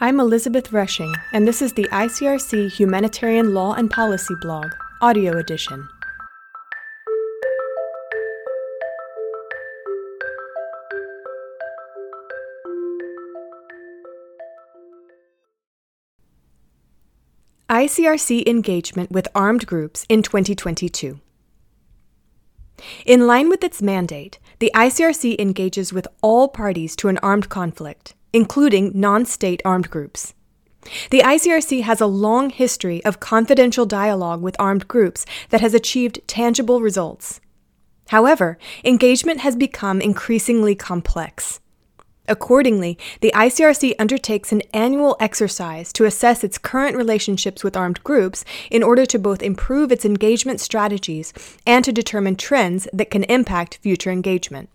I'm Elizabeth Rushing, and this is the ICRC Humanitarian Law and Policy blog, audio edition. ICRC engagement with armed groups in 2022. In line with its mandate, the ICRC engages with all parties to an armed conflict including non state armed groups. The ICRC has a long history of confidential dialogue with armed groups that has achieved tangible results. However, engagement has become increasingly complex. Accordingly, the ICRC undertakes an annual exercise to assess its current relationships with armed groups in order to both improve its engagement strategies and to determine trends that can impact future engagement.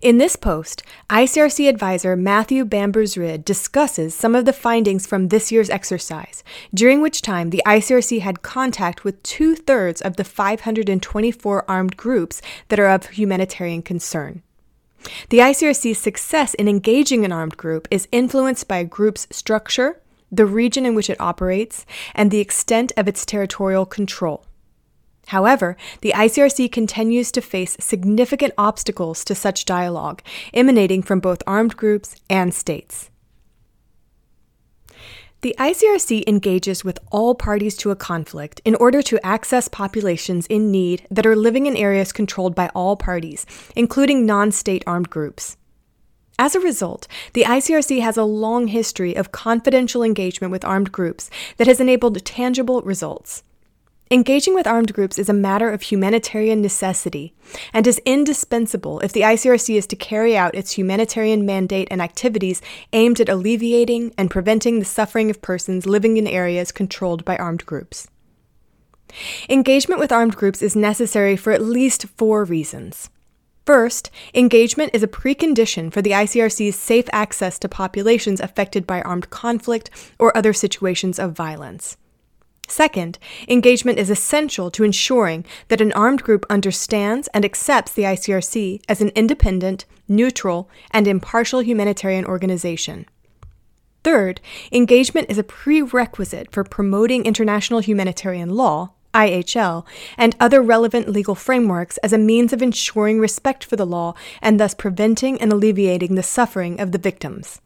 In this post, ICRC advisor Matthew Bamber-Zryd discusses some of the findings from this year's exercise, during which time the ICRC had contact with two thirds of the 524 armed groups that are of humanitarian concern. The ICRC's success in engaging an armed group is influenced by a group's structure, the region in which it operates, and the extent of its territorial control. However, the ICRC continues to face significant obstacles to such dialogue, emanating from both armed groups and states. The ICRC engages with all parties to a conflict in order to access populations in need that are living in areas controlled by all parties, including non state armed groups. As a result, the ICRC has a long history of confidential engagement with armed groups that has enabled tangible results. Engaging with armed groups is a matter of humanitarian necessity and is indispensable if the ICRC is to carry out its humanitarian mandate and activities aimed at alleviating and preventing the suffering of persons living in areas controlled by armed groups. Engagement with armed groups is necessary for at least four reasons. First, engagement is a precondition for the ICRC's safe access to populations affected by armed conflict or other situations of violence. Second, engagement is essential to ensuring that an armed group understands and accepts the ICRC as an independent, neutral, and impartial humanitarian organization. Third, engagement is a prerequisite for promoting international humanitarian law, IHL, and other relevant legal frameworks as a means of ensuring respect for the law and thus preventing and alleviating the suffering of the victims.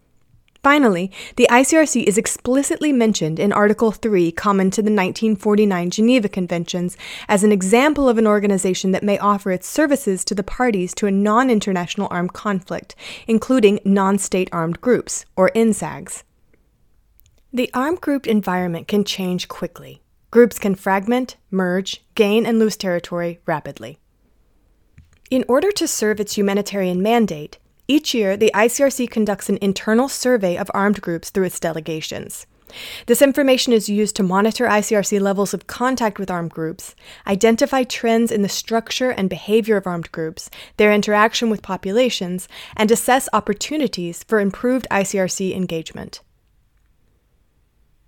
Finally, the ICRC is explicitly mentioned in Article 3, common to the 1949 Geneva Conventions, as an example of an organization that may offer its services to the parties to a non international armed conflict, including non state armed groups, or NSAGs. The armed group environment can change quickly. Groups can fragment, merge, gain, and lose territory rapidly. In order to serve its humanitarian mandate, each year, the ICRC conducts an internal survey of armed groups through its delegations. This information is used to monitor ICRC levels of contact with armed groups, identify trends in the structure and behavior of armed groups, their interaction with populations, and assess opportunities for improved ICRC engagement.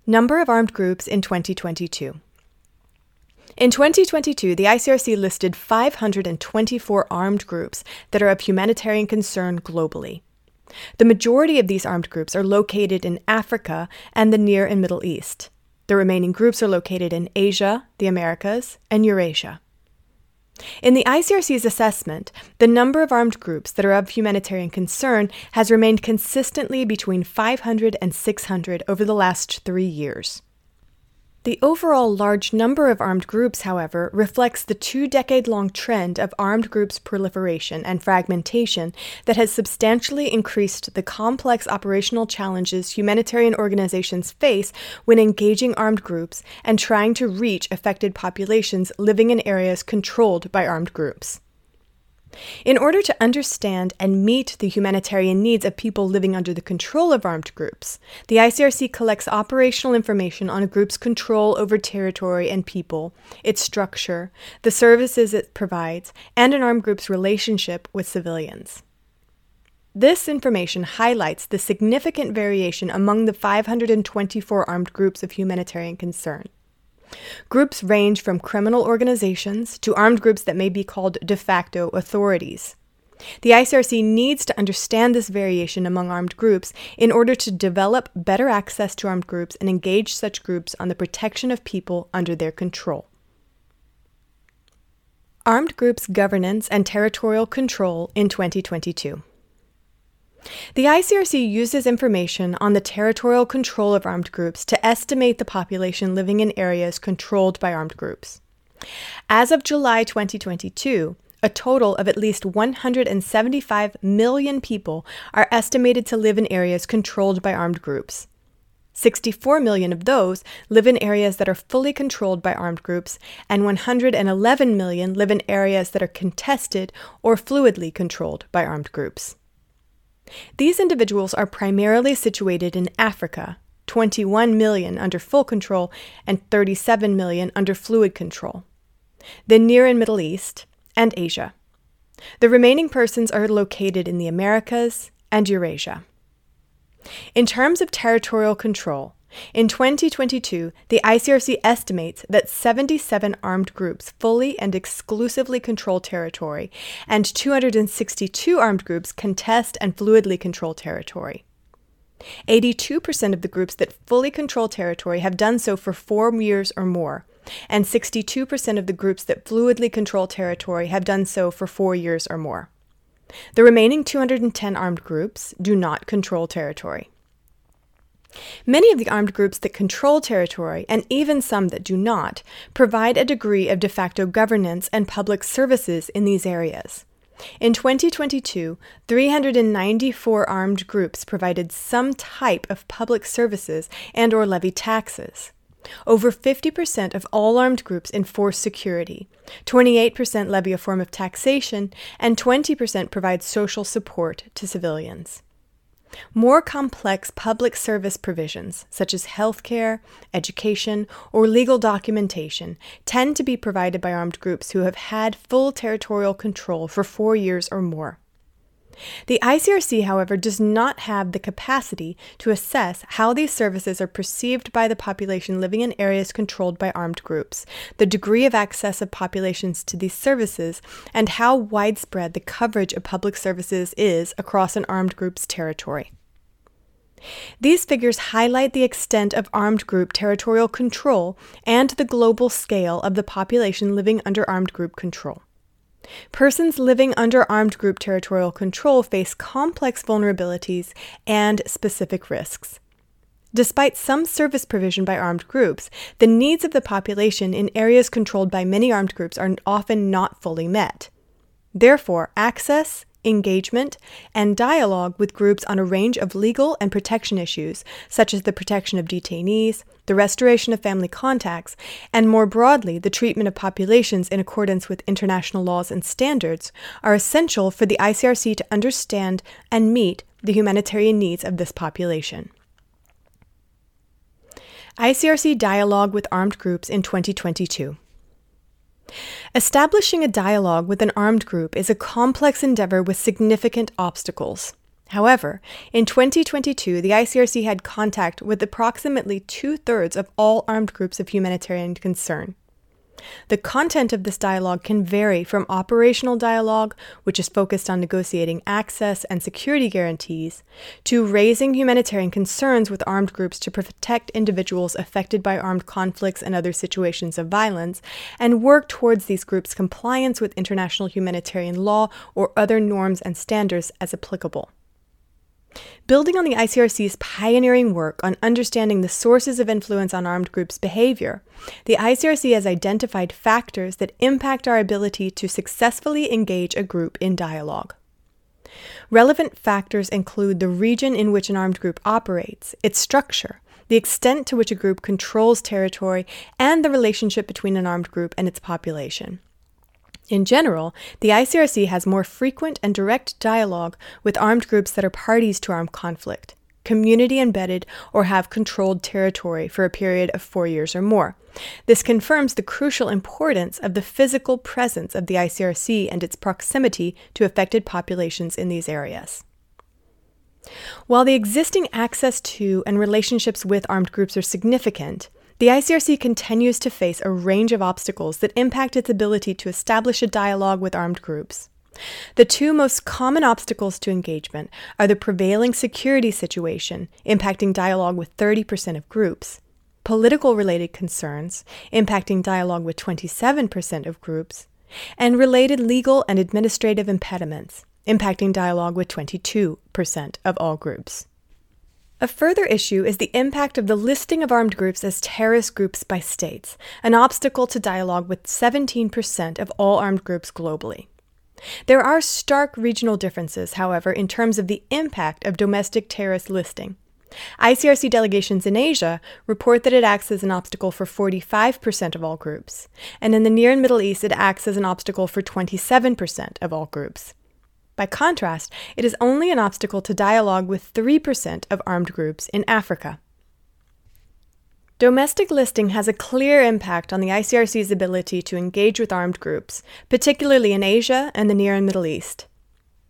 Number of armed groups in 2022. In 2022, the ICRC listed 524 armed groups that are of humanitarian concern globally. The majority of these armed groups are located in Africa and the Near and Middle East. The remaining groups are located in Asia, the Americas, and Eurasia. In the ICRC's assessment, the number of armed groups that are of humanitarian concern has remained consistently between 500 and 600 over the last three years. The overall large number of armed groups, however, reflects the two decade long trend of armed groups' proliferation and fragmentation that has substantially increased the complex operational challenges humanitarian organizations face when engaging armed groups and trying to reach affected populations living in areas controlled by armed groups. In order to understand and meet the humanitarian needs of people living under the control of armed groups, the ICRC collects operational information on a group's control over territory and people, its structure, the services it provides, and an armed group's relationship with civilians. This information highlights the significant variation among the 524 armed groups of humanitarian concern. Groups range from criminal organizations to armed groups that may be called de facto authorities. The ICRC needs to understand this variation among armed groups in order to develop better access to armed groups and engage such groups on the protection of people under their control. Armed Groups Governance and Territorial Control in 2022. The ICRC uses information on the territorial control of armed groups to estimate the population living in areas controlled by armed groups. As of July 2022, a total of at least 175 million people are estimated to live in areas controlled by armed groups. 64 million of those live in areas that are fully controlled by armed groups, and 111 million live in areas that are contested or fluidly controlled by armed groups. These individuals are primarily situated in Africa, 21 million under full control and 37 million under fluid control, the Near and Middle East, and Asia. The remaining persons are located in the Americas and Eurasia. In terms of territorial control, in 2022, the ICRC estimates that 77 armed groups fully and exclusively control territory, and 262 armed groups contest and fluidly control territory. 82% of the groups that fully control territory have done so for four years or more, and 62% of the groups that fluidly control territory have done so for four years or more. The remaining 210 armed groups do not control territory. Many of the armed groups that control territory, and even some that do not, provide a degree of de facto governance and public services in these areas. In 2022, 394 armed groups provided some type of public services and or levy taxes. Over 50% of all armed groups enforce security, 28% levy a form of taxation, and 20% provide social support to civilians. More complex public service provisions, such as healthcare, education, or legal documentation, tend to be provided by armed groups who have had full territorial control for four years or more. The ICRC, however, does not have the capacity to assess how these services are perceived by the population living in areas controlled by armed groups, the degree of access of populations to these services, and how widespread the coverage of public services is across an armed group's territory. These figures highlight the extent of armed group territorial control and the global scale of the population living under armed group control. Persons living under armed group territorial control face complex vulnerabilities and specific risks. Despite some service provision by armed groups, the needs of the population in areas controlled by many armed groups are often not fully met. Therefore, access, engagement, and dialogue with groups on a range of legal and protection issues, such as the protection of detainees, the restoration of family contacts, and more broadly, the treatment of populations in accordance with international laws and standards, are essential for the ICRC to understand and meet the humanitarian needs of this population. ICRC Dialogue with Armed Groups in 2022. Establishing a dialogue with an armed group is a complex endeavor with significant obstacles. However, in 2022, the ICRC had contact with approximately two thirds of all armed groups of humanitarian concern. The content of this dialogue can vary from operational dialogue, which is focused on negotiating access and security guarantees, to raising humanitarian concerns with armed groups to protect individuals affected by armed conflicts and other situations of violence, and work towards these groups' compliance with international humanitarian law or other norms and standards as applicable. Building on the ICRC's pioneering work on understanding the sources of influence on armed groups' behavior, the ICRC has identified factors that impact our ability to successfully engage a group in dialogue. Relevant factors include the region in which an armed group operates, its structure, the extent to which a group controls territory, and the relationship between an armed group and its population. In general, the ICRC has more frequent and direct dialogue with armed groups that are parties to armed conflict, community embedded, or have controlled territory for a period of four years or more. This confirms the crucial importance of the physical presence of the ICRC and its proximity to affected populations in these areas. While the existing access to and relationships with armed groups are significant, the ICRC continues to face a range of obstacles that impact its ability to establish a dialogue with armed groups. The two most common obstacles to engagement are the prevailing security situation, impacting dialogue with 30% of groups, political related concerns, impacting dialogue with 27% of groups, and related legal and administrative impediments, impacting dialogue with 22% of all groups. A further issue is the impact of the listing of armed groups as terrorist groups by states, an obstacle to dialogue with 17% of all armed groups globally. There are stark regional differences, however, in terms of the impact of domestic terrorist listing. ICRC delegations in Asia report that it acts as an obstacle for 45% of all groups, and in the Near and Middle East, it acts as an obstacle for 27% of all groups. By contrast, it is only an obstacle to dialogue with 3% of armed groups in Africa. Domestic listing has a clear impact on the ICRC's ability to engage with armed groups, particularly in Asia and the Near and Middle East.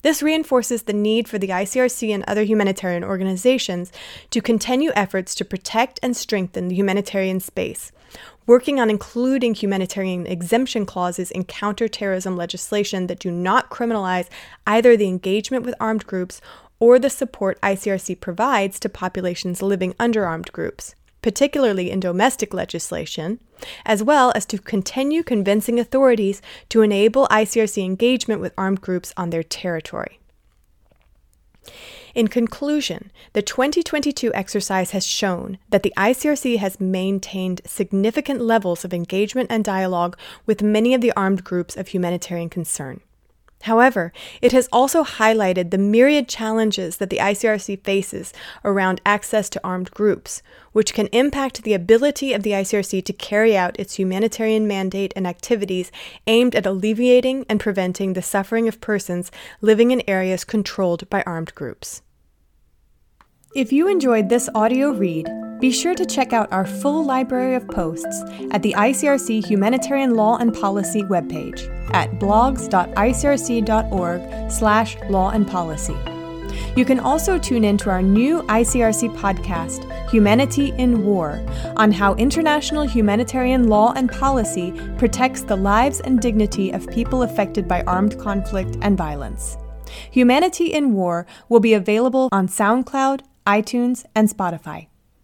This reinforces the need for the ICRC and other humanitarian organizations to continue efforts to protect and strengthen the humanitarian space, working on including humanitarian exemption clauses in counterterrorism legislation that do not criminalize either the engagement with armed groups or the support ICRC provides to populations living under armed groups particularly in domestic legislation, as well as to continue convincing authorities to enable ICRC engagement with armed groups on their territory. In conclusion, the 2022 exercise has shown that the ICRC has maintained significant levels of engagement and dialogue with many of the armed groups of humanitarian concern. However, it has also highlighted the myriad challenges that the ICRC faces around access to armed groups, which can impact the ability of the ICRC to carry out its humanitarian mandate and activities aimed at alleviating and preventing the suffering of persons living in areas controlled by armed groups. If you enjoyed this audio read, be sure to check out our full library of posts at the ICRC Humanitarian Law and Policy webpage at blogs.icrc.org slash law and policy. You can also tune in to our new ICRC podcast, Humanity in War, on how international humanitarian law and policy protects the lives and dignity of people affected by armed conflict and violence. Humanity in War will be available on SoundCloud, iTunes, and Spotify.